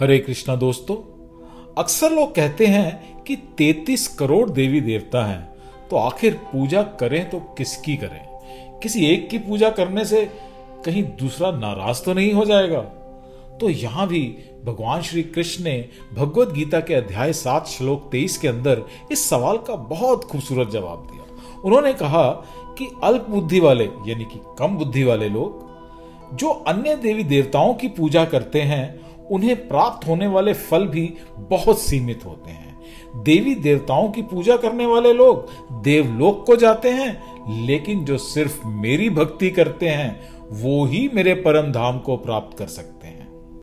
हरे कृष्णा दोस्तों, अक्सर लोग कहते हैं कि 33 करोड़ देवी देवता हैं तो आखिर पूजा करें तो किसकी करें? किसी एक की पूजा करने से कहीं दूसरा नाराज़ तो नहीं हो जाएगा? तो यहाँ भी भगवान श्री कृष्ण ने भगवत गीता के अध्याय सात श्लोक तेईस के अंदर इस सवाल का बहुत खूबसूरत जवाब दिया। उन्होंने कहा कि अल्प बुद्धि वाले, यानी कि कम बुद्धि वाले लोग, जो अन्य देवी देवताओं की पूजा करते हैं उन्हें प्राप्त होने वाले फल भी बहुत सीमित होते हैं। देवी देवताओं की पूजा करने वाले लोग देवलोक को जाते हैं, लेकिन जो सिर्फ़ मेरी भक्ति करते हैं, वो ही मेरे परम धाम को प्राप्त कर सकते हैं।